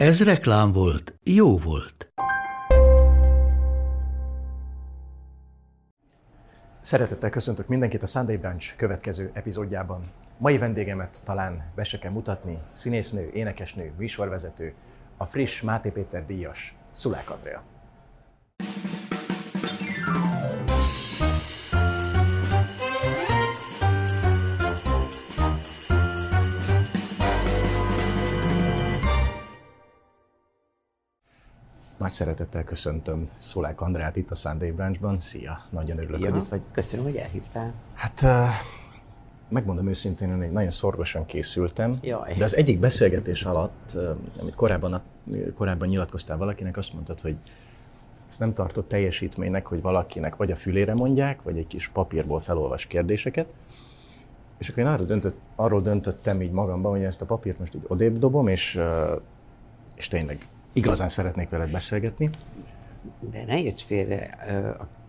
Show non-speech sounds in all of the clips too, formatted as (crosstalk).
Ez reklám volt, jó volt. Szeretettel köszöntök mindenkit a Sunday Branch következő epizódjában. Mai vendégemet talán be se kell mutatni, színésznő, énekesnő, műsorvezető, a friss Máté Péter díjas, Szulák Andrea. Nagy szeretettel köszöntöm Szolák Andrát itt a Sunday Branchban. Szia, nagyon örülök, Ja, hogy itt vagy. köszönöm, hogy elhívtál. Hát uh, megmondom őszintén, hogy nagyon szorgosan készültem, Jaj. de az egyik beszélgetés alatt, amit korábban, korábban nyilatkoztál valakinek, azt mondtad, hogy ezt nem tartott teljesítménynek, hogy valakinek vagy a fülére mondják, vagy egy kis papírból felolvas kérdéseket. És akkor én arról, döntött, arról döntöttem így magamban, hogy ezt a papírt most így odébb dobom, és, és tényleg igazán szeretnék veled beszélgetni. De ne érts félre,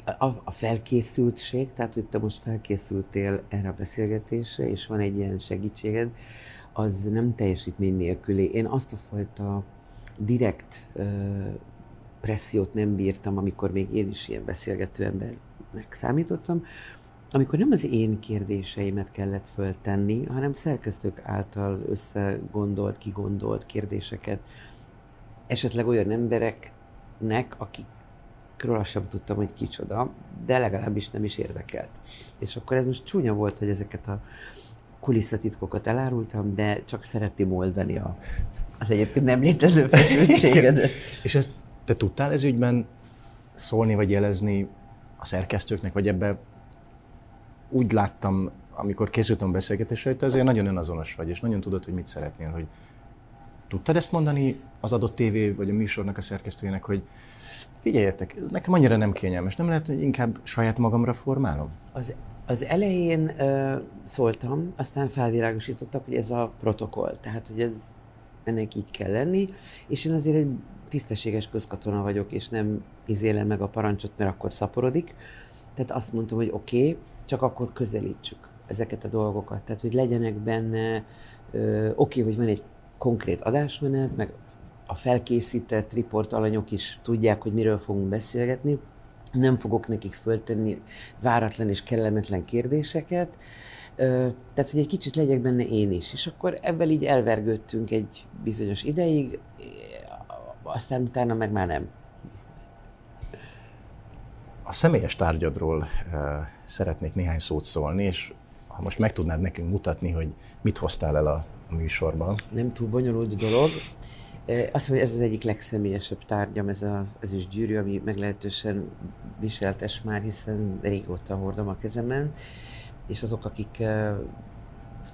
a, a felkészültség, tehát hogy te most felkészültél erre a beszélgetésre, és van egy ilyen segítséged, az nem teljesítmény nélküli. Én azt a fajta direkt ö, pressziót nem bírtam, amikor még én is ilyen beszélgető embernek számítottam, amikor nem az én kérdéseimet kellett föltenni, hanem szerkesztők által összegondolt, kigondolt kérdéseket, esetleg olyan embereknek, akikről azt sem tudtam, hogy kicsoda, de legalábbis nem is érdekelt. És akkor ez most csúnya volt, hogy ezeket a kulisszatitkokat elárultam, de csak szeretném oldani a, az egyébként nem létező feszültségedet. És ezt te tudtál ez ügyben szólni vagy jelezni a szerkesztőknek, vagy ebbe úgy láttam, amikor készültem a beszélgetésre, hogy te azért nagyon önazonos vagy, és nagyon tudod, hogy mit szeretnél, hogy tudtad ezt mondani az adott tévé vagy a műsornak a szerkesztőjének, hogy figyeljetek, ez nekem annyira nem kényelmes, nem lehet, hogy inkább saját magamra formálom? Az, az elején ö, szóltam, aztán felvilágosítottak, hogy ez a protokoll, tehát hogy ez ennek így kell lenni, és én azért egy tisztességes közkatona vagyok, és nem izélem meg a parancsot, mert akkor szaporodik. Tehát azt mondtam, hogy oké, okay, csak akkor közelítsük ezeket a dolgokat. Tehát, hogy legyenek benne, oké, okay, hogy van egy konkrét adásmenet, meg a felkészített riportalanyok is tudják, hogy miről fogunk beszélgetni. Nem fogok nekik föltenni váratlan és kellemetlen kérdéseket. Tehát, hogy egy kicsit legyek benne én is. És akkor ebben így elvergődtünk egy bizonyos ideig, aztán utána meg már nem. A személyes tárgyadról szeretnék néhány szót szólni, és ha most meg tudnád nekünk mutatni, hogy mit hoztál el a, műsorban. nem túl bonyolult dolog. Azt mondom, hogy ez az egyik legszemélyesebb tárgyam, ez az ezüst gyűrű, ami meglehetősen viseltes már, hiszen régóta hordom a kezemen, és azok, akik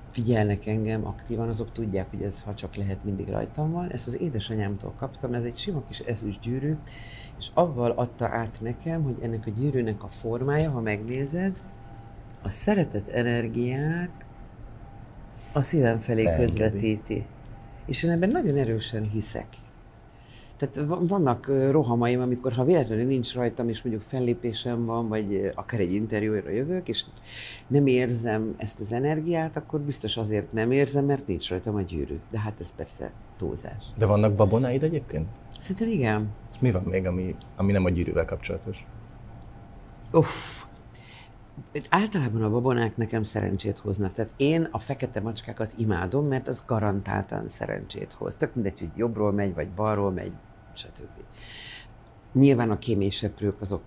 figyelnek engem aktívan, azok tudják, hogy ez ha csak lehet mindig rajtam van. Ezt az édesanyámtól kaptam, ez egy sima kis ezüst gyűrű, és avval adta át nekem, hogy ennek a gyűrűnek a formája, ha megnézed, a szeretet energiát a szívem felé Beengedi. közvetíti. És én ebben nagyon erősen hiszek. Tehát va- vannak rohamaim, amikor ha véletlenül nincs rajtam, és mondjuk fellépésem van, vagy akár egy interjúra jövök, és nem érzem ezt az energiát, akkor biztos azért nem érzem, mert nincs rajtam a gyűrű. De hát ez persze túlzás. De vannak babonáid egyébként? Szerintem igen. És mi van még, ami, ami nem a gyűrűvel kapcsolatos? Uff. Általában a babonák nekem szerencsét hoznak. Tehát én a fekete macskákat imádom, mert az garantáltan szerencsét hoz. Tök mindegy, hogy jobbról megy, vagy balról megy, stb. Nyilván a kéményseprők azok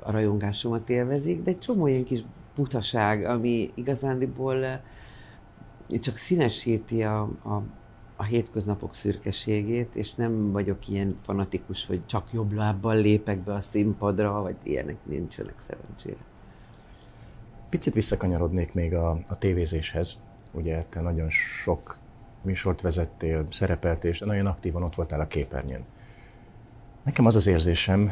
a rajongásomat élvezik, de egy csomó ilyen kis butaság, ami igazándiból eh, csak színesíti a, a, a hétköznapok szürkeségét, és nem vagyok ilyen fanatikus, hogy csak jobb lábbal lépek be a színpadra, vagy ilyenek nincsenek szerencsére. Picit visszakanyarodnék még a, a tévézéshez. Ugye te nagyon sok műsort vezettél, szerepeltél, és nagyon aktívan ott voltál a képernyőn. Nekem az az érzésem,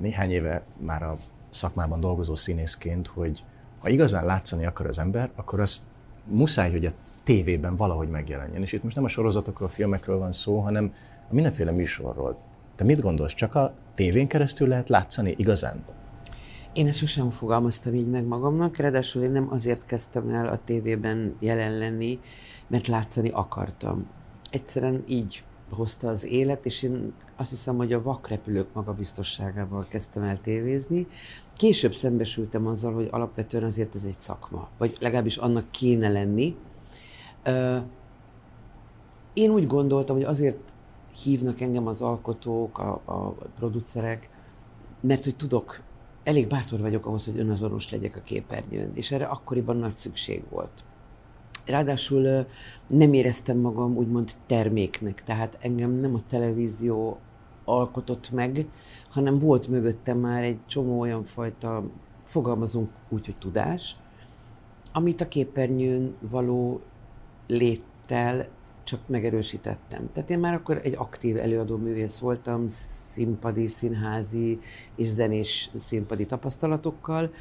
néhány éve már a szakmában dolgozó színészként, hogy ha igazán látszani akar az ember, akkor azt muszáj, hogy a tévében valahogy megjelenjen. És itt most nem a sorozatokról, a filmekről van szó, hanem a mindenféle műsorról. Te mit gondolsz, csak a tévén keresztül lehet látszani igazán? Én ezt sosem fogalmaztam így meg magamnak, ráadásul én nem azért kezdtem el a tévében jelen lenni, mert látszani akartam. Egyszerűen így hozta az élet, és én azt hiszem, hogy a vakrepülők magabiztosságával kezdtem el tévézni. Később szembesültem azzal, hogy alapvetően azért ez egy szakma, vagy legalábbis annak kéne lenni. Én úgy gondoltam, hogy azért hívnak engem az alkotók, a, a producerek, mert hogy tudok, elég bátor vagyok ahhoz, hogy önazonos legyek a képernyőn, és erre akkoriban nagy szükség volt. Ráadásul nem éreztem magam úgymond terméknek, tehát engem nem a televízió alkotott meg, hanem volt mögöttem már egy csomó olyan fajta, fogalmazunk úgy, hogy tudás, amit a képernyőn való léttel csak megerősítettem. Tehát én már akkor egy aktív előadó művész voltam, színpadi, színházi és zenés színpadi tapasztalatokkal.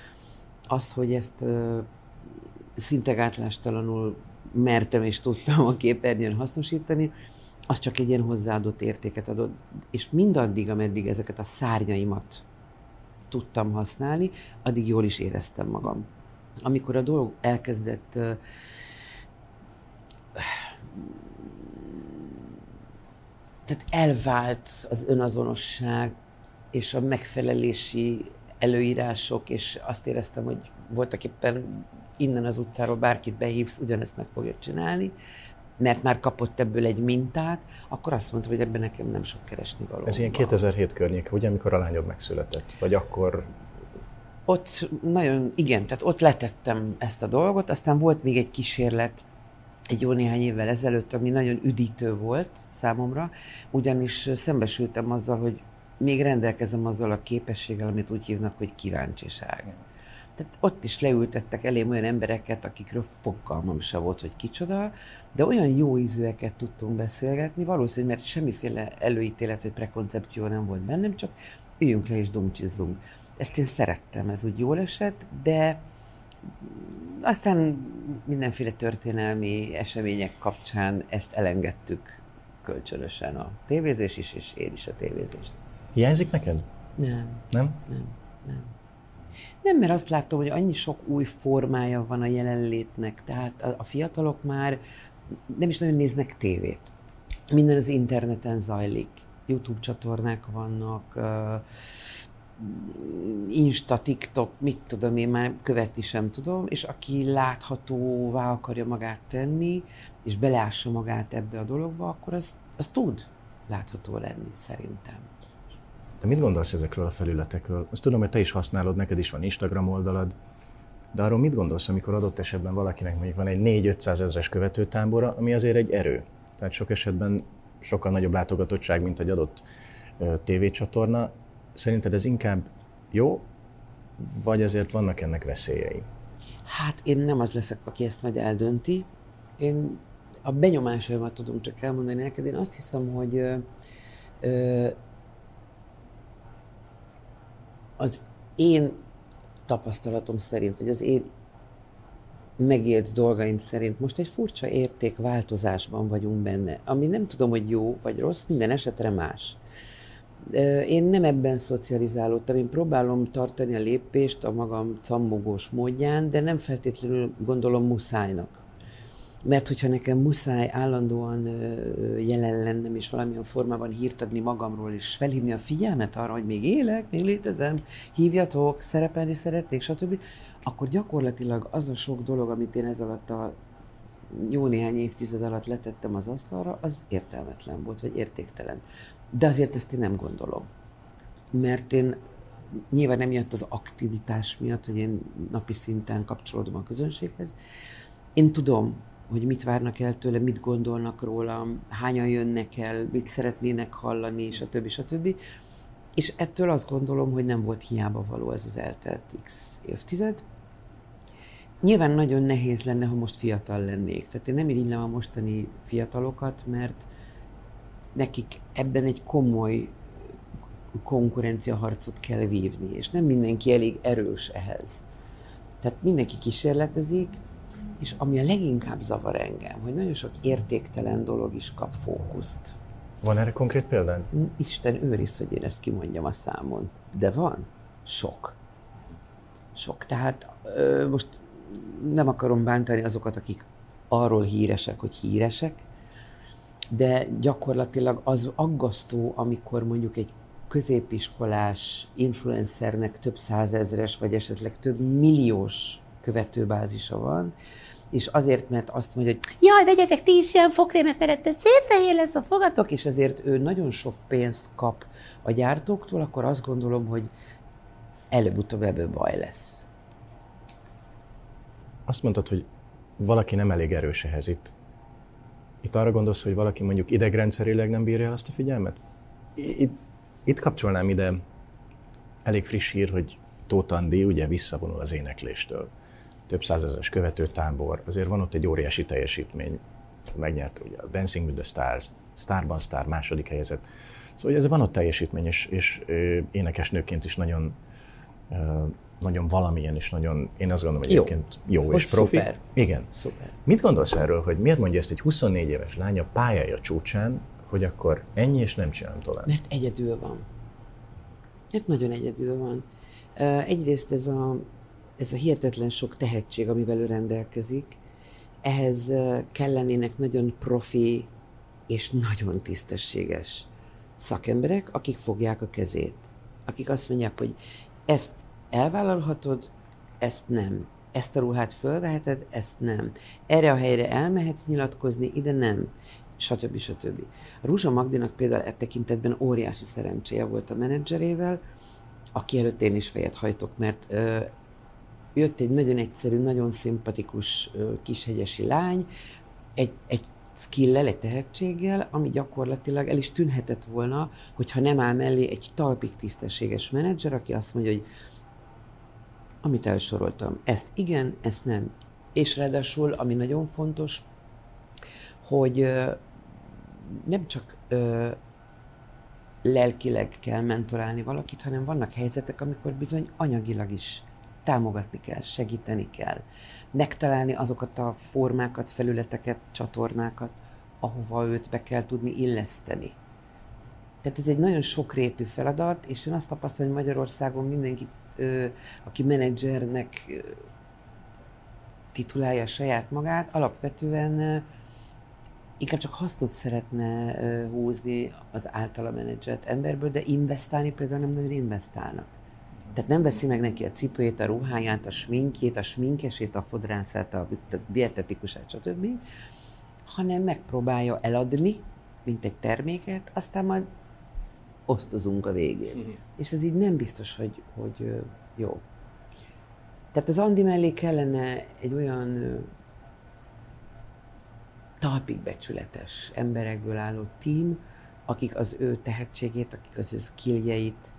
Azt, hogy ezt szinte gátlástalanul mertem és tudtam a képernyőn hasznosítani, az csak egy ilyen hozzáadott értéket adott. És mindaddig, ameddig ezeket a szárnyaimat tudtam használni, addig jól is éreztem magam. Amikor a dolog elkezdett tehát elvált az önazonosság és a megfelelési előírások, és azt éreztem, hogy voltak éppen innen az utcáról bárkit behívsz, ugyanezt meg fogja csinálni, mert már kapott ebből egy mintát, akkor azt mondta, hogy ebben nekem nem sok keresni való. Ez ilyen 2007 környék, ugye, amikor a lányod megszületett? Vagy akkor ott nagyon, igen, tehát ott letettem ezt a dolgot, aztán volt még egy kísérlet egy jó néhány évvel ezelőtt, ami nagyon üdítő volt számomra, ugyanis szembesültem azzal, hogy még rendelkezem azzal a képességgel, amit úgy hívnak, hogy kíváncsiság. Tehát ott is leültettek elém olyan embereket, akikről fogalmam se volt, hogy kicsoda, de olyan jó ízűeket tudtunk beszélgetni, valószínűleg, mert semmiféle előítélet vagy prekoncepció nem volt bennem, csak üljünk le és dumcsizzunk. Ezt én szerettem, ez úgy jól esett, de aztán mindenféle történelmi események kapcsán ezt elengedtük kölcsönösen a tévézés is, és én is a tévézést. Hiányzik neked? Nem. Nem? Nem, nem. Nem, mert azt látom, hogy annyi sok új formája van a jelenlétnek, tehát a, a fiatalok már nem is nagyon néznek tévét. Minden az interneten zajlik. YouTube csatornák vannak, Insta, TikTok, mit tudom én, már követni sem tudom, és aki láthatóvá akarja magát tenni, és beleássa magát ebbe a dologba, akkor az, az tud látható lenni, szerintem. Te mit gondolsz ezekről a felületekről? Azt tudom, hogy te is használod, neked is van Instagram oldalad, de arról mit gondolsz, amikor adott esetben valakinek mondjuk van egy 4-500 ezres követőtábora, ami azért egy erő? Tehát sok esetben sokkal nagyobb látogatottság, mint egy adott tévécsatorna. Szerinted ez inkább jó, vagy azért vannak ennek veszélyei? Hát én nem az leszek, aki ezt majd eldönti. Én a benyomásaimat tudom csak elmondani neked. Én azt hiszem, hogy ö, ö, az én tapasztalatom szerint, vagy az én megélt dolgaim szerint most egy furcsa értékváltozásban vagyunk benne, ami nem tudom, hogy jó vagy rossz, minden esetre más. Én nem ebben szocializálódtam, én próbálom tartani a lépést a magam cammogós módján, de nem feltétlenül gondolom muszájnak. Mert hogyha nekem muszáj állandóan jelen lennem, és valamilyen formában hírt adni magamról, és felhívni a figyelmet arra, hogy még élek, még létezem, hívjatok, szerepelni szeretnék, stb., akkor gyakorlatilag az a sok dolog, amit én ez alatt a jó néhány évtized alatt letettem az asztalra, az értelmetlen volt, vagy értéktelen. De azért ezt én nem gondolom. Mert én nyilván nem jött az aktivitás miatt, hogy én napi szinten kapcsolódom a közönséghez. Én tudom, hogy mit várnak el tőle, mit gondolnak rólam, hányan jönnek el, mit szeretnének hallani, stb. stb. És ettől azt gondolom, hogy nem volt hiába való ez az eltelt x évtized. Nyilván nagyon nehéz lenne, ha most fiatal lennék. Tehát én nem irigylem a mostani fiatalokat, mert nekik ebben egy komoly konkurenciaharcot kell vívni, és nem mindenki elég erős ehhez. Tehát mindenki kísérletezik, és ami a leginkább zavar engem, hogy nagyon sok értéktelen dolog is kap fókuszt. Van erre konkrét példán? Isten őriz, hogy én ezt kimondjam a számon. De van. Sok. Sok. Tehát ö, most nem akarom bántani azokat, akik arról híresek, hogy híresek, de gyakorlatilag az aggasztó, amikor mondjuk egy középiskolás influencernek több százezres, vagy esetleg több milliós követőbázisa van, és azért, mert azt mondja, hogy jaj, vegyetek ti is ilyen fokrémet, mert ettől szétfehér lesz a fogatok, és ezért ő nagyon sok pénzt kap a gyártóktól, akkor azt gondolom, hogy előbb-utóbb ebből baj lesz. Azt mondtad, hogy valaki nem elég erős ehhez itt. Itt arra gondolsz, hogy valaki mondjuk idegrendszerileg nem bírja el azt a figyelmet? Itt, itt kapcsolnám ide elég friss hír, hogy Tóth Andi ugye visszavonul az énekléstől. Több százezeres követőtábor, azért van ott egy óriási teljesítmény. Megnyerte ugye a Dancing with the Stars, Starban Star második helyezett. Szóval ez van ott teljesítmény, és, és énekesnőként is nagyon nagyon valamilyen, és nagyon, én azt gondolom, hogy jó. egyébként jó hogy és profi. Szuper. Igen. Szuper. Mit gondolsz erről, hogy miért mondja ezt egy 24 éves lány a pályája csúcsán, hogy akkor ennyi, és nem csinálom tovább? Mert egyedül van. Mert nagyon egyedül van. Egyrészt ez a, ez a hihetetlen sok tehetség, amivel ő rendelkezik, ehhez kellenének nagyon profi és nagyon tisztességes szakemberek, akik fogják a kezét. Akik azt mondják, hogy ezt elvállalhatod, ezt nem. Ezt a ruhát fölveheted, ezt nem. Erre a helyre elmehetsz nyilatkozni, ide nem. Stb. stb. A Rúzsa Magdinak például e tekintetben óriási szerencséje volt a menedzserével, aki előtt én is fejet hajtok, mert ö, jött egy nagyon egyszerű, nagyon szimpatikus ö, kishegyesi lány, egy, egy skillel, egy tehetséggel, ami gyakorlatilag el is tűnhetett volna, hogyha nem áll mellé egy talpig tisztességes menedzser, aki azt mondja, hogy amit elsoroltam. Ezt igen, ezt nem. És ráadásul, ami nagyon fontos, hogy nem csak lelkileg kell mentorálni valakit, hanem vannak helyzetek, amikor bizony anyagilag is támogatni kell, segíteni kell, megtalálni azokat a formákat, felületeket, csatornákat, ahova őt be kell tudni illeszteni. Tehát ez egy nagyon sokrétű feladat, és én azt tapasztalom, hogy Magyarországon mindenki aki menedzsernek titulálja saját magát, alapvetően inkább csak hasznot szeretne húzni az általa menedzselt emberből, de investálni például nem nagyon investálnak. Tehát nem veszi meg neki a cipőjét, a ruháját, a sminkjét, a sminkesét, a fodrászát, a, dietetikusát, stb., hanem megpróbálja eladni, mint egy terméket, aztán majd osztozunk a végén. Uh-huh. És ez így nem biztos, hogy, hogy jó. Tehát az Andi mellé kellene egy olyan talpig becsületes emberekből álló tím, akik az ő tehetségét, akik az ő skilljeit,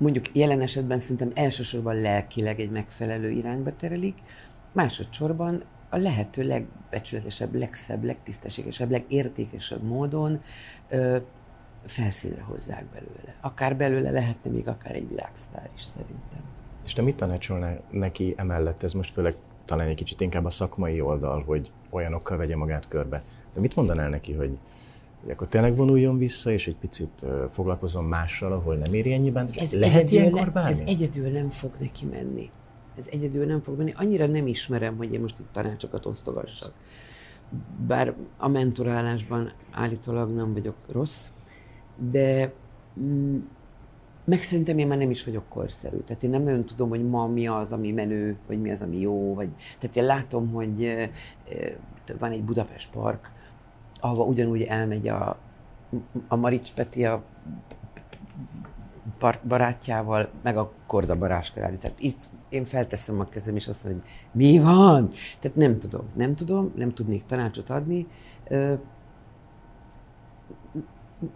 mondjuk jelen esetben szerintem elsősorban lelkileg egy megfelelő irányba terelik, másodszorban a lehető legbecsületesebb, legszebb, legtisztességesebb, legértékesebb módon ö, felszínre hozzák belőle. Akár belőle lehetne még akár egy világsztár is szerintem. És te mit tanácsolnál neki emellett? Ez most főleg talán egy kicsit inkább a szakmai oldal, hogy olyanokkal vegye magát körbe. De mit mondanál neki, hogy, hogy akkor tényleg vonuljon vissza, és egy picit foglalkozzon mással, ahol nem éri ennyiben? Ez Lehet ilyenkor bármi? Ez egyedül nem fog neki menni ez egyedül nem fog menni. Annyira nem ismerem, hogy én most itt tanácsokat osztogassak. Bár a mentorálásban állítólag nem vagyok rossz, de mm, meg szerintem én már nem is vagyok korszerű. Tehát én nem nagyon tudom, hogy ma mi az, ami menő, vagy mi az, ami jó. Vagy... Tehát én látom, hogy van egy Budapest park, ahova ugyanúgy elmegy a, a Marics Peti a barátjával, meg a Korda Baráskeráli. Tehát itt én felteszem a kezem, és azt mondom, hogy mi van? Tehát nem tudom, nem tudom, nem tudnék tanácsot adni.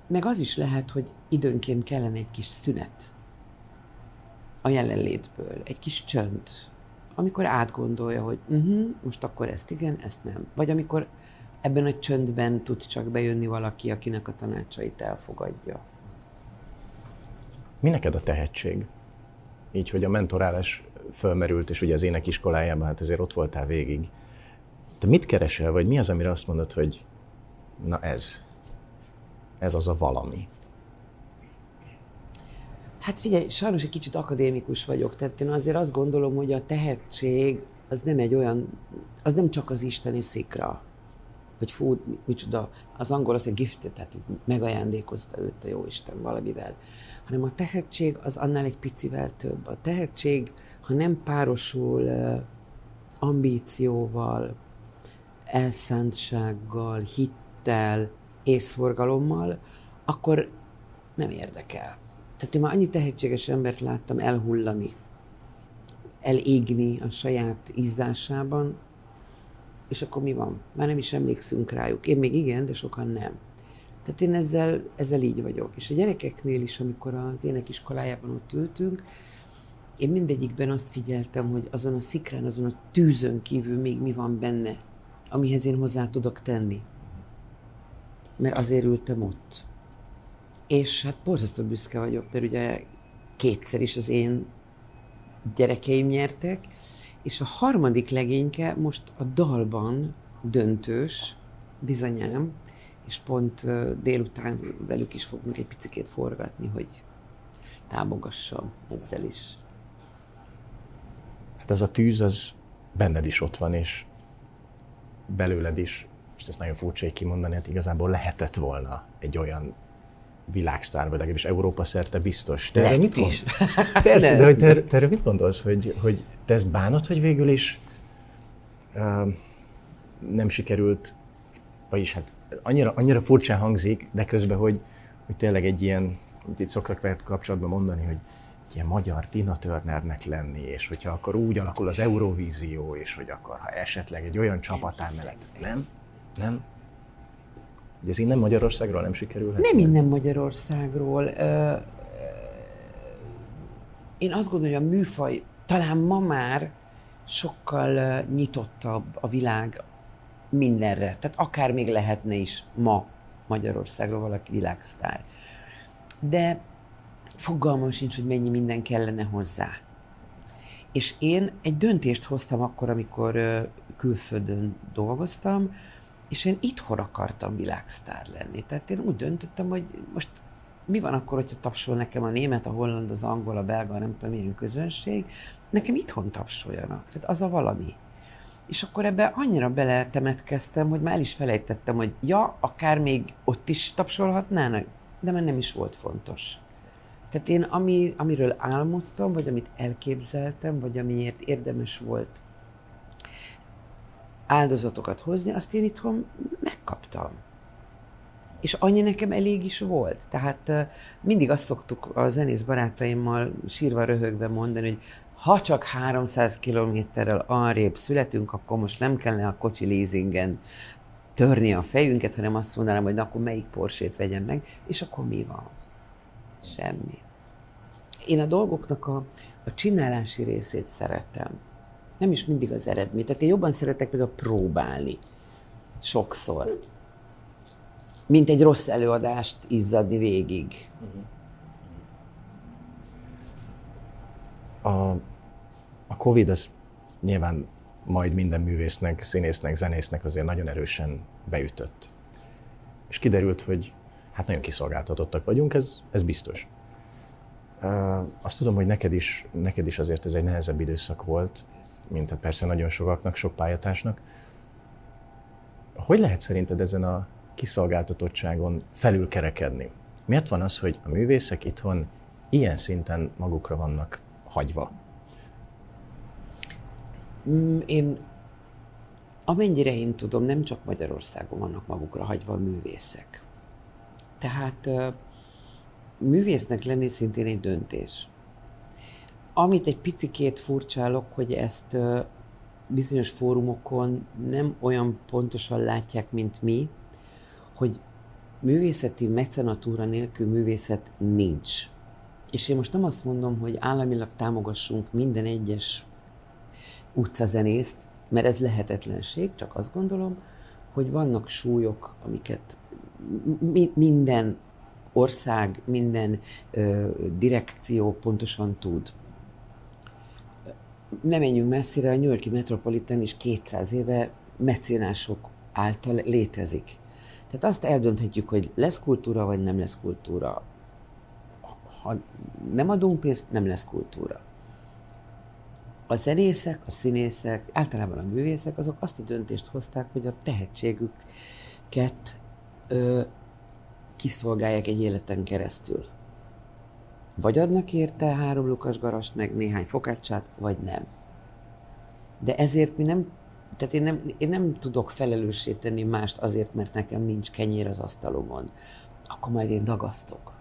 Meg az is lehet, hogy időnként kellene egy kis szünet a jelenlétből, egy kis csönd, amikor átgondolja, hogy uh-huh, most akkor ezt igen, ezt nem. Vagy amikor ebben a csöndben tud csak bejönni valaki, akinek a tanácsait elfogadja. Mi neked a tehetség? Így, hogy a mentorálás fölmerült, és ugye az énekiskolájában, hát azért ott voltál végig. Te mit keresel, vagy mi az, amire azt mondod, hogy na ez, ez az a valami? Hát figyelj, sajnos egy kicsit akadémikus vagyok, tehát én azért azt gondolom, hogy a tehetség az nem egy olyan, az nem csak az isteni szikra, hogy fú, micsoda, az angol az egy gift, tehát megajándékozta őt a Jóisten valamivel, hanem a tehetség az annál egy picivel több. A tehetség, ha nem párosul ambícióval, elszántsággal, hittel és szorgalommal, akkor nem érdekel. Tehát én már annyi tehetséges embert láttam elhullani, elégni a saját izzásában, és akkor mi van? Már nem is emlékszünk rájuk. Én még igen, de sokan nem. Tehát én ezzel, ezzel így vagyok. És a gyerekeknél is, amikor az énekiskolájában ott ültünk, én mindegyikben azt figyeltem, hogy azon a szikrán, azon a tűzön kívül még mi van benne, amihez én hozzá tudok tenni. Mert azért ültem ott. És hát borzasztó büszke vagyok, mert ugye kétszer is az én gyerekeim nyertek, és a harmadik legényke most a dalban döntős, bizonyám, és pont délután velük is fogunk egy picit forgatni, hogy támogassam ezzel is. Hát ez a tűz, az benned is ott van, és belőled is, és ezt nagyon furcsa kimondani, hát igazából lehetett volna egy olyan világsztár, vagy legalábbis Európa szerte biztos. Te erre mit is. (laughs) Persze, de hogy te, te erre mit gondolsz, hogy, hogy te ezt bánod, hogy végül is uh, nem sikerült, vagyis hát annyira, annyira furcsán hangzik, de közben, hogy, hogy tényleg egy ilyen, amit itt szoktak veled kapcsolatban mondani, hogy egy ilyen magyar Tina Turnernek lenni, és hogyha akkor úgy alakul az Eurovízió, és hogy akkor, ha esetleg egy olyan csapatán mellett, nem? Nem? Hogy ez innen Magyarországról nem sikerülhet? Nem innen Magyarországról. Én azt gondolom, hogy a műfaj talán ma már sokkal nyitottabb a világ mindenre. Tehát akár még lehetne is ma Magyarországról valaki világsztár. De fogalmam sincs, hogy mennyi minden kellene hozzá. És én egy döntést hoztam akkor, amikor külföldön dolgoztam, és én itthon akartam világsztár lenni. Tehát én úgy döntöttem, hogy most mi van akkor, hogyha tapsol nekem a német, a holland, az angol, a belga, nem tudom milyen közönség, nekem itthon tapsoljanak. Tehát az a valami. És akkor ebbe annyira beletemetkeztem, hogy már el is felejtettem, hogy ja, akár még ott is tapsolhatnának, de már nem is volt fontos. Tehát én ami, amiről álmodtam, vagy amit elképzeltem, vagy amiért érdemes volt áldozatokat hozni, azt én itthon megkaptam. És annyi nekem elég is volt. Tehát mindig azt szoktuk a zenész barátaimmal sírva röhögve mondani, hogy ha csak 300 kilométerrel arrébb születünk, akkor most nem kellene a kocsi leasingen törni a fejünket, hanem azt mondanám, hogy na, akkor melyik porsét vegyem meg, és akkor mi van? Semmi. Én a dolgoknak a, a csinálási részét szeretem nem is mindig az eredmény. Tehát én jobban szeretek például próbálni. Sokszor. Mint egy rossz előadást izzadni végig. A, a Covid az nyilván majd minden művésznek, színésznek, zenésznek azért nagyon erősen beütött. És kiderült, hogy hát nagyon kiszolgáltatottak vagyunk, ez, ez biztos. Azt tudom, hogy neked is, neked is azért ez egy nehezebb időszak volt, mint hát persze nagyon sokaknak, sok pályatársnak. Hogy lehet szerinted ezen a kiszolgáltatottságon felülkerekedni? Miért van az, hogy a művészek itthon ilyen szinten magukra vannak hagyva? Mm, én amennyire én tudom, nem csak Magyarországon vannak magukra hagyva a művészek. Tehát művésznek lenni szintén egy döntés. Amit egy picikét furcsálok, hogy ezt bizonyos fórumokon nem olyan pontosan látják, mint mi, hogy művészeti mecenatúra nélkül művészet nincs. És én most nem azt mondom, hogy államilag támogassunk minden egyes utcazenészt, mert ez lehetetlenség, csak azt gondolom, hogy vannak súlyok, amiket mi, minden ország, minden ö, direkció pontosan tud. Nem menjünk messzire, a New Yorki Metropolitan is 200 éve mecénások által létezik. Tehát azt eldönthetjük, hogy lesz kultúra, vagy nem lesz kultúra. Ha nem adunk pénzt, nem lesz kultúra. A zenészek, a színészek, általában a művészek, azok azt a döntést hozták, hogy a tehetségüket ö, kiszolgálják egy életen keresztül. Vagy adnak érte három lukas garast, meg néhány fokácsát, vagy nem. De ezért mi nem, tehát én nem, én nem tudok felelőssé tenni mást azért, mert nekem nincs kenyér az asztalomon. Akkor majd én dagasztok.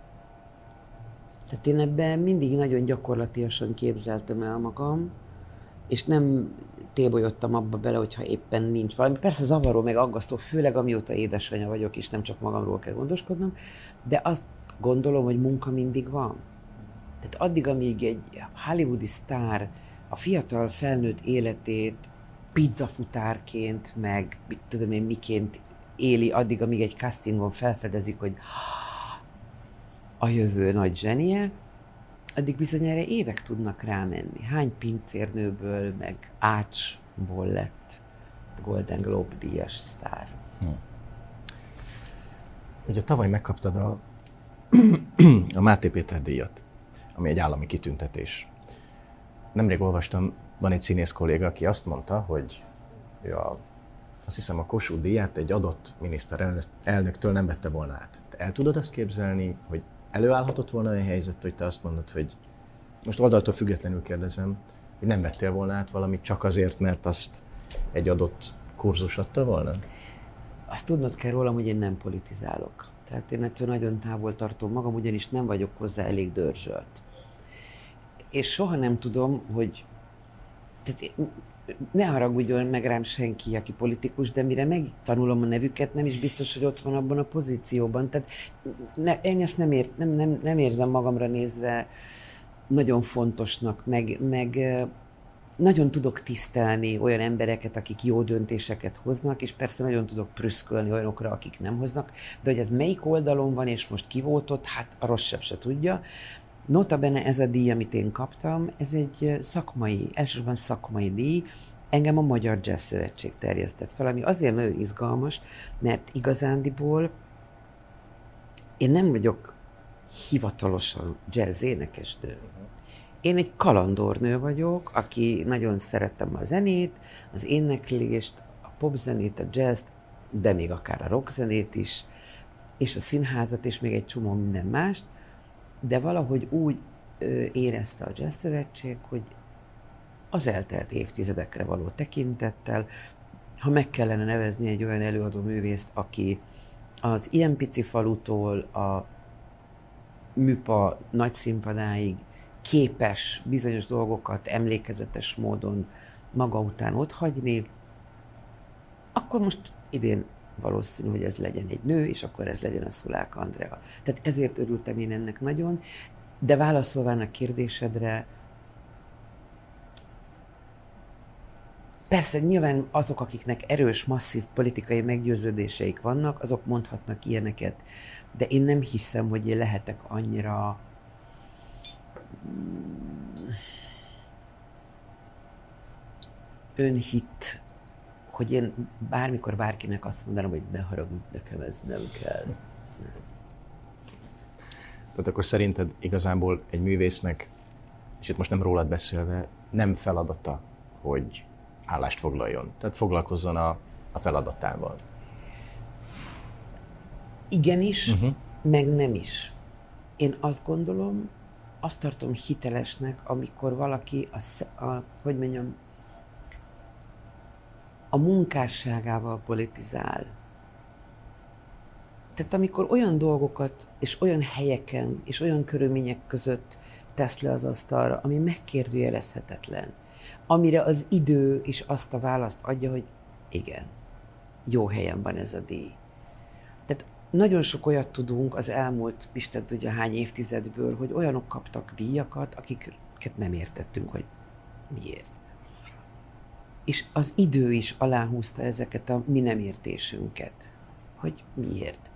Tehát én ebben mindig nagyon gyakorlatilag képzeltem el magam, és nem tébolyodtam abba bele, hogyha éppen nincs valami. Persze zavaró, meg aggasztó, főleg amióta édesanyja vagyok, és nem csak magamról kell gondoskodnom, de azt gondolom, hogy munka mindig van. Tehát addig, amíg egy hollywoodi sztár a fiatal felnőtt életét pizzafutárként, meg mit tudom én miként éli, addig, amíg egy castingon felfedezik, hogy a jövő nagy zsenie, addig bizony erre évek tudnak rámenni. Hány pincérnőből, meg ácsból lett Golden Globe díjas sztár. Hm. Ugye tavaly megkaptad a, a Máté Péter díjat, ami egy állami kitüntetés. Nemrég olvastam, van egy színész kolléga, aki azt mondta, hogy ő a, azt hiszem a Kossuth díját egy adott miniszterelnöktől nem vette volna át. Te el tudod azt képzelni, hogy előállhatott volna olyan helyzet, hogy te azt mondod, hogy most oldaltól függetlenül kérdezem, hogy nem vettél volna át valamit csak azért, mert azt egy adott kurzus adta volna? Azt tudnod kell rólam, hogy én nem politizálok. Tehát én ettől nagyon távol tartom magam, ugyanis nem vagyok hozzá elég dörzsölt. És soha nem tudom, hogy tehát ne haragudjon meg rám senki, aki politikus, de mire megtanulom a nevüket, nem is biztos, hogy ott van abban a pozícióban. Tehát ne, én ezt nem, ért, nem, nem, nem érzem magamra nézve nagyon fontosnak, meg, meg nagyon tudok tisztelni olyan embereket, akik jó döntéseket hoznak, és persze nagyon tudok prüszkölni olyanokra, akik nem hoznak, de hogy ez melyik oldalon van, és most kivótott, hát a rosszabb se tudja. Nota bene ez a díj, amit én kaptam, ez egy szakmai, elsősorban szakmai díj, engem a Magyar Jazz Szövetség terjesztett fel, ami azért nagyon izgalmas, mert igazándiból én nem vagyok hivatalosan jazz énekesnő. Én egy kalandornő vagyok, aki nagyon szerettem a zenét, az éneklést, a popzenét, a jazzt, de még akár a rockzenét is, és a színházat, és még egy csomó minden mást, de valahogy úgy érezte a Jazz hogy az eltelt évtizedekre való tekintettel, ha meg kellene nevezni egy olyan előadó művészt, aki az ilyen pici falutól a műpa nagy színpadáig képes bizonyos dolgokat emlékezetes módon maga után otthagyni, akkor most idén valószínű, hogy ez legyen egy nő, és akkor ez legyen a Szulák Andrea. Tehát ezért örültem én ennek nagyon, de válaszolván a kérdésedre, Persze nyilván azok, akiknek erős, masszív politikai meggyőződéseik vannak, azok mondhatnak ilyeneket, de én nem hiszem, hogy én lehetek annyira önhit hogy én bármikor bárkinek azt mondanám, hogy ne haragudj, nekem ez nem kell. Tehát akkor szerinted igazából egy művésznek, és itt most nem rólad beszélve, nem feladata, hogy állást foglaljon. Tehát foglalkozzon a, a feladatával. Igenis, uh-huh. meg nem is. Én azt gondolom, azt tartom hitelesnek, amikor valaki, a, a, hogy mondjam, a munkásságával politizál. Tehát amikor olyan dolgokat, és olyan helyeken, és olyan körülmények között tesz le az asztalra, ami megkérdőjelezhetetlen, amire az idő is azt a választ adja, hogy igen, jó helyen van ez a díj. Tehát nagyon sok olyat tudunk az elmúlt, Isten tudja hány évtizedből, hogy olyanok kaptak díjakat, akiket nem értettünk, hogy miért. És az idő is aláhúzta ezeket a mi nem értésünket. Hogy miért.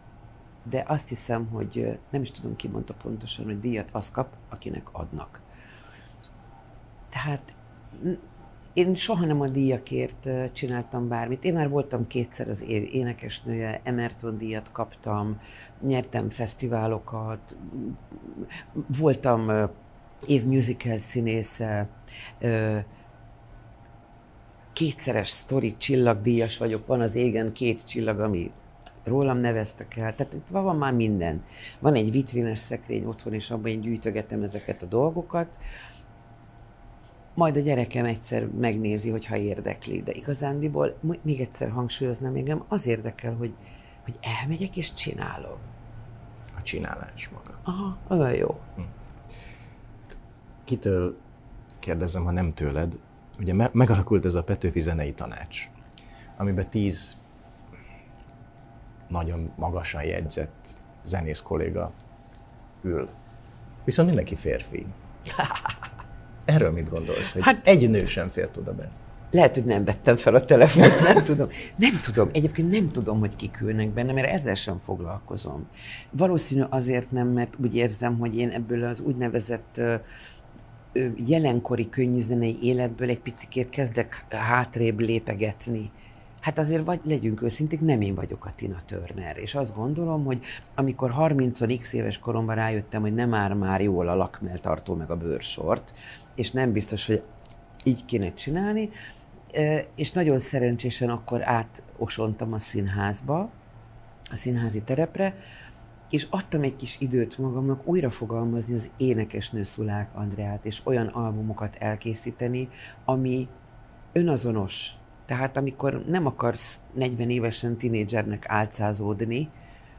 De azt hiszem, hogy nem is tudom, ki mondta pontosan, hogy díjat az kap, akinek adnak. Tehát én soha nem a díjakért csináltam bármit. Én már voltam kétszer az énekesnője, Emerton díjat kaptam, nyertem fesztiválokat, voltam év musical színésze, kétszeres sztori csillagdíjas vagyok, van az égen két csillag, ami rólam neveztek el, tehát itt van már minden. Van egy vitrines szekrény otthon, és abban én gyűjtögetem ezeket a dolgokat, majd a gyerekem egyszer megnézi, hogyha érdekli, de igazándiból még egyszer hangsúlyoznám, engem az érdekel, hogy, hogy elmegyek és csinálom. A csinálás maga. Aha, olyan jó. Hm. Kitől kérdezem, ha nem tőled, ugye me- megalakult ez a Petőfi zenei tanács, amiben tíz nagyon magasan jegyzett zenész kolléga ül. Viszont mindenki férfi. (laughs) Erről mit gondolsz? Hogy hát, egy nő sem fért oda be. Lehet, hogy nem vettem fel a telefont, nem tudom. Nem tudom, egyébként nem tudom, hogy kik ülnek benne, mert ezzel sem foglalkozom. Valószínű azért nem, mert úgy érzem, hogy én ebből az úgynevezett jelenkori könnyűzenei életből egy picit kezdek hátrébb lépegetni. Hát azért vagy legyünk őszinték, nem én vagyok a Tina Turner, és azt gondolom, hogy amikor 30 x éves koromban rájöttem, hogy nem már már jól a lakmeltartó meg a bőrsort, és nem biztos, hogy így kéne csinálni, és nagyon szerencsésen akkor átosontam a színházba, a színházi terepre, és adtam egy kis időt magamnak újra fogalmazni az énekesnő Szulák Andreát, és olyan albumokat elkészíteni, ami önazonos. Tehát amikor nem akarsz 40 évesen tinédzsernek álcázódni,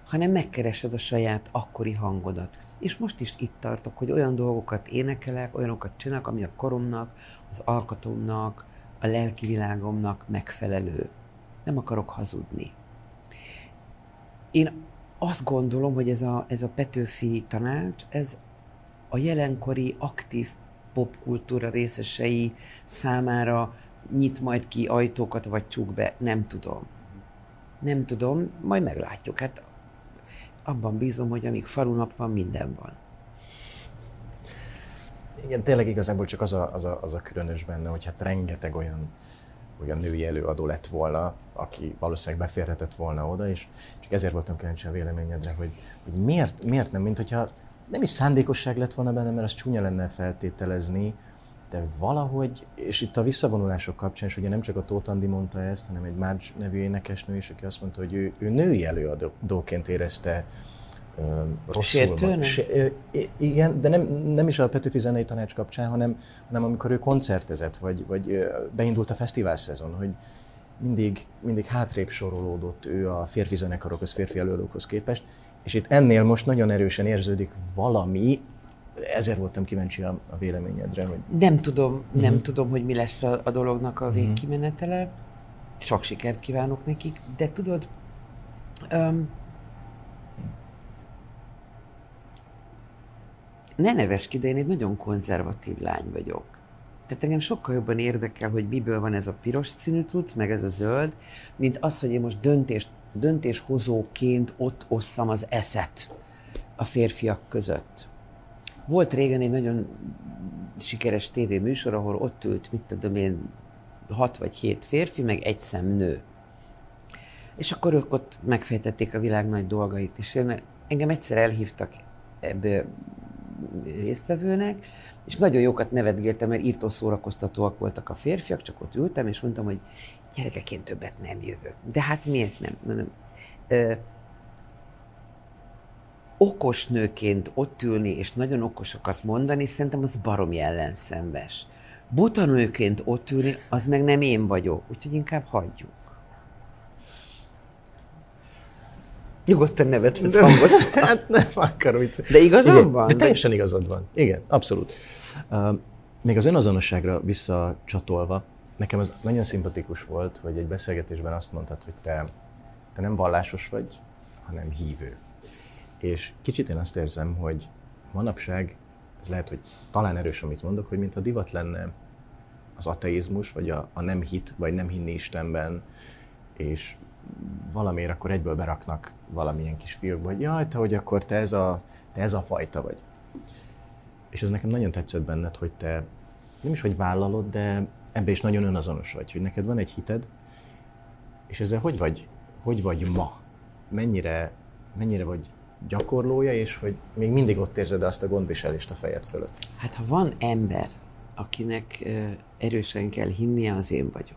hanem megkeresed a saját akkori hangodat. És most is itt tartok, hogy olyan dolgokat énekelek, olyanokat csinálok, ami a koromnak, az alkatomnak, a lelki világomnak megfelelő. Nem akarok hazudni. Én azt gondolom, hogy ez a, ez a Petőfi tanács, ez a jelenkori aktív popkultúra részesei számára nyit majd ki ajtókat, vagy csuk be, nem tudom. Nem tudom, majd meglátjuk. Hát abban bízom, hogy amíg falunap van, minden van. Igen, tényleg igazából csak az a, az a, az a különös benne, hogy hát rengeteg olyan, olyan női előadó lett volna, aki valószínűleg beférhetett volna oda, és csak ezért voltam kíváncsi a véleményedre, hogy, hogy miért, miért nem, mint hogyha nem is szándékosság lett volna benne, mert az csúnya lenne feltételezni, de valahogy, és itt a visszavonulások kapcsán, és ugye nem csak a Tóth Andi mondta ezt, hanem egy Márcs nevű énekesnő is, aki azt mondta, hogy ő, ő női előadóként érezte rosszul. Se, igen, de nem, nem is a Petőfi zenei tanács kapcsán, hanem, hanem amikor ő koncertezett, vagy, vagy beindult a fesztivál szezon, hogy mindig, mindig hátrébb sorolódott ő a férfi zenekarokhoz, férfi előadókhoz képest, és itt ennél most nagyon erősen érződik valami, ezért voltam kíváncsi a, a véleményedre. Hogy... Nem tudom, uh-huh. nem tudom, hogy mi lesz a, a dolognak a mhm. végkimenetele. Uh-huh. Sok sikert kívánok nekik, de tudod, um, ne neves ki, de én egy nagyon konzervatív lány vagyok. Tehát engem sokkal jobban érdekel, hogy miből van ez a piros színű cucc, meg ez a zöld, mint az, hogy én most döntést, döntéshozóként ott osszam az eszet a férfiak között. Volt régen egy nagyon sikeres tévéműsor, ahol ott ült, mit tudom én, hat vagy hét férfi, meg egy szem nő. És akkor ők ott megfejtették a világ nagy dolgait, és én, engem egyszer elhívtak ebbe résztvevőnek, és nagyon jókat nevetgéltem, mert írtó szórakoztatóak voltak a férfiak, csak ott ültem, és mondtam, hogy gyerekeként többet nem jövök. De hát miért nem? nem. Ö, okos nőként ott ülni és nagyon okosokat mondani, szerintem az baromi ellenszembes. Buta nőként ott ülni, az meg nem én vagyok, úgyhogy inkább hagyjuk. Nyugodtan nevethetsz hangos. (laughs) hát nem akar vicc. De igazam Igen, van? De teljesen igazad van. Igen, abszolút. Uh, még az önazonosságra visszacsatolva, nekem az nagyon szimpatikus volt, hogy egy beszélgetésben azt mondtad, hogy te, te nem vallásos vagy, hanem hívő. És kicsit én azt érzem, hogy manapság, ez lehet, hogy talán erős, amit mondok, hogy mintha divat lenne az ateizmus, vagy a, a nem hit, vagy nem hinni Istenben, és valamiért akkor egyből beraknak valamilyen kis fiúkba, hogy jaj, te, hogy akkor te ez, a, te ez a fajta vagy. És ez nekem nagyon tetszett benned, hogy te nem is, hogy vállalod, de ebbe is nagyon önazonos vagy, hogy neked van egy hited, és ezzel hogy vagy, hogy vagy ma? Mennyire, mennyire vagy gyakorlója, és hogy még mindig ott érzed azt a gondviselést a fejed fölött? Hát ha van ember, akinek erősen kell hinnie, az én vagyok.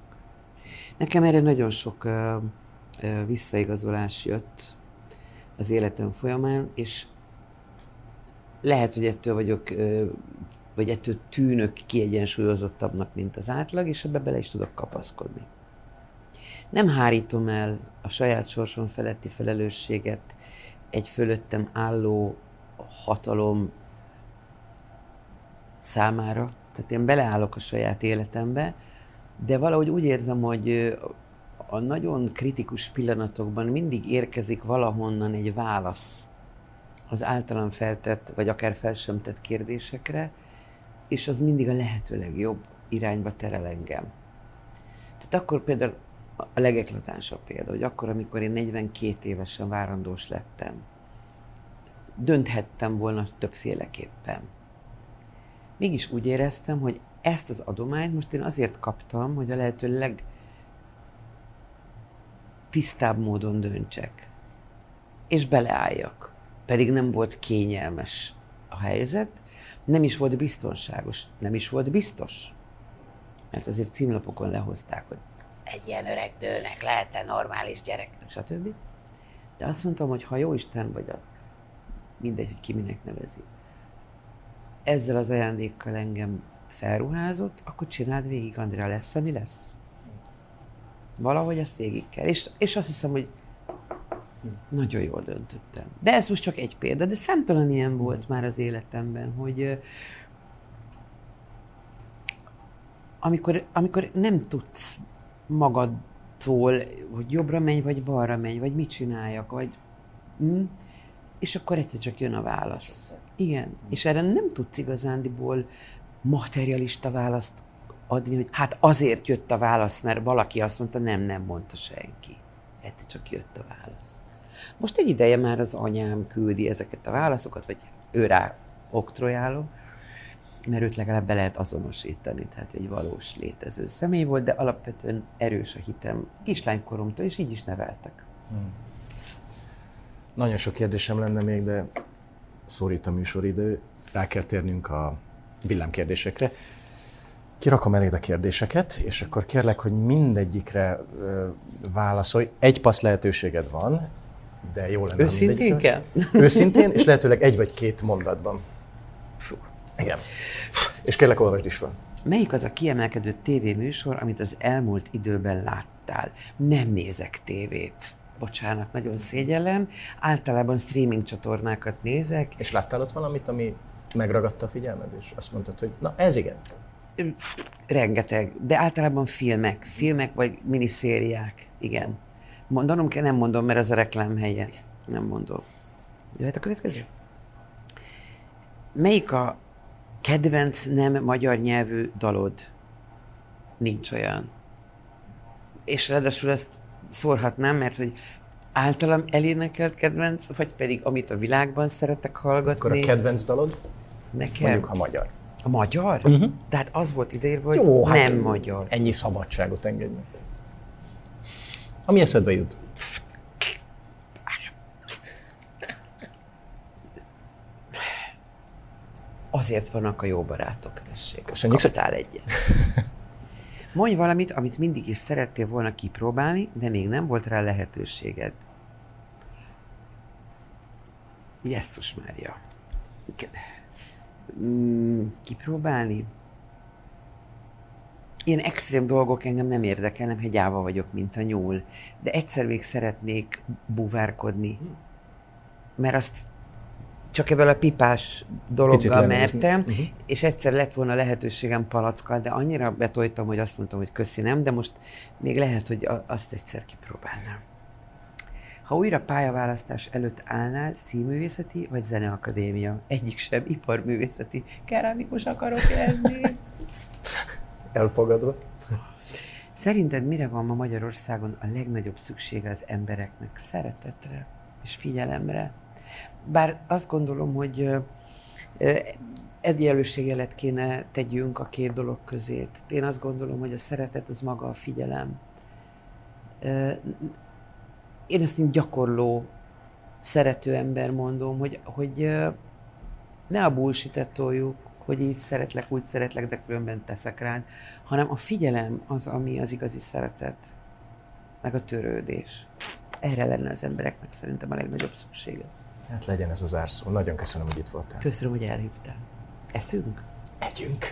Nekem erre nagyon sok visszaigazolás jött az életem folyamán, és lehet, hogy ettől vagyok, vagy ettől tűnök kiegyensúlyozottabbnak, mint az átlag, és ebbe bele is tudok kapaszkodni. Nem hárítom el a saját sorsom feletti felelősséget egy fölöttem álló hatalom számára. Tehát én beleállok a saját életembe, de valahogy úgy érzem, hogy a nagyon kritikus pillanatokban mindig érkezik valahonnan egy válasz az általam feltett, vagy akár fel sem tett kérdésekre, és az mindig a lehető legjobb irányba terel engem. Tehát akkor például a legeklatánsabb példa, hogy akkor, amikor én 42 évesen várandós lettem, dönthettem volna többféleképpen. Mégis úgy éreztem, hogy ezt az adományt most én azért kaptam, hogy a lehető leg tisztább módon döntsek. És beleálljak. Pedig nem volt kényelmes a helyzet, nem is volt biztonságos, nem is volt biztos. Mert azért címlapokon lehozták, hogy egy ilyen öreg dőlnek lehet-e normális gyerek, stb. De azt mondtam, hogy ha jó Isten vagy a mindegy, hogy ki minek nevezi, ezzel az ajándékkal engem felruházott, akkor csináld végig, Andrea, lesz, ami lesz. Valahogy ezt végig kell. És, és azt hiszem, hogy nagyon jól döntöttem. De ez most csak egy példa, de számtalan ilyen volt már az életemben, hogy amikor, amikor nem tudsz magadtól, hogy jobbra menj, vagy balra menj, vagy mit csináljak, vagy... Hm? És akkor egyszer csak jön a válasz. Igen. És erre nem tudsz igazándiból materialista választ adni, hogy hát azért jött a válasz, mert valaki azt mondta, nem, nem mondta senki. Egyszer csak jött a válasz. Most egy ideje már az anyám küldi ezeket a válaszokat, vagy ő rá oktrojálom, mert őt legalább be lehet azonosítani, tehát egy valós létező személy volt, de alapvetően erős a hitem kislánykoromtól, és így is neveltek. Hmm. Nagyon sok kérdésem lenne még, de szorít a műsoridő, rá kell térnünk a villámkérdésekre. Kirakom eléd a kérdéseket, és akkor kérlek, hogy mindegyikre ö, válaszolj. Egy passz lehetőséged van, de jó lenne. Őszintén kell? Őszintén, és lehetőleg egy vagy két mondatban. Fú. Igen. És kérlek, olvasd is fel. Melyik az a kiemelkedő tévéműsor, amit az elmúlt időben láttál? Nem nézek tévét. Bocsánat, nagyon szégyellem. Általában streaming csatornákat nézek. És láttál ott valamit, ami megragadta a figyelmed, és azt mondtad, hogy na ez igen? Rengeteg, de általában filmek, filmek vagy miniszériák, igen. Mondanom kell, nem mondom, mert az a reklám helye. Nem mondom. Jöhet a következő? Melyik a kedvenc nem magyar nyelvű dalod? Nincs olyan. És ráadásul ezt szórhatnám, mert hogy általam elénekelt kedvenc, vagy pedig amit a világban szeretek hallgatni. Akkor a kedvenc dalod? Nekem? Mondjuk, ha magyar. A magyar? Uh-huh. Tehát az volt ideírva, hogy Jó, hát nem magyar. Ennyi szabadságot engedj meg. Ami eszedbe jut. Azért vannak a jó barátok, tessék. Köszönjük Kaptál egyet. Mondj valamit, amit mindig is szerettél volna kipróbálni, de még nem volt rá lehetőséged. Jesszus Mária. Mm, kipróbálni? Ilyen extrém dolgok engem nem érdekelnek, hogy gyáva vagyok, mint a nyúl. De egyszer még szeretnék buvárkodni. Mert azt csak ebből a pipás dologgal mertem, uh-huh. és egyszer lett volna lehetőségem palackkal, de annyira betoltam, hogy azt mondtam, hogy köszi nem, de most még lehet, hogy azt egyszer kipróbálnám. Ha újra pályaválasztás előtt állnál, színművészeti vagy zeneakadémia? Egyik sem, iparművészeti. Kerámikus akarok lenni. (laughs) elfogadva. Szerinted mire van ma Magyarországon a legnagyobb szüksége az embereknek? Szeretetre és figyelemre. Bár azt gondolom, hogy egyenlőségjelet kéne tegyünk a két dolog közé. Én azt gondolom, hogy a szeretet az maga a figyelem. Én ezt mint gyakorló, szerető ember mondom, hogy, hogy ne a bullshit toljuk, hogy így szeretlek, úgy szeretlek, de különben teszek rád, hanem a figyelem az, ami az igazi szeretet, meg a törődés. Erre lenne az embereknek szerintem a legnagyobb szüksége. Hát legyen ez az zárszó. Nagyon köszönöm, hogy itt voltál. Köszönöm, hogy elhívtál. Eszünk? Együnk.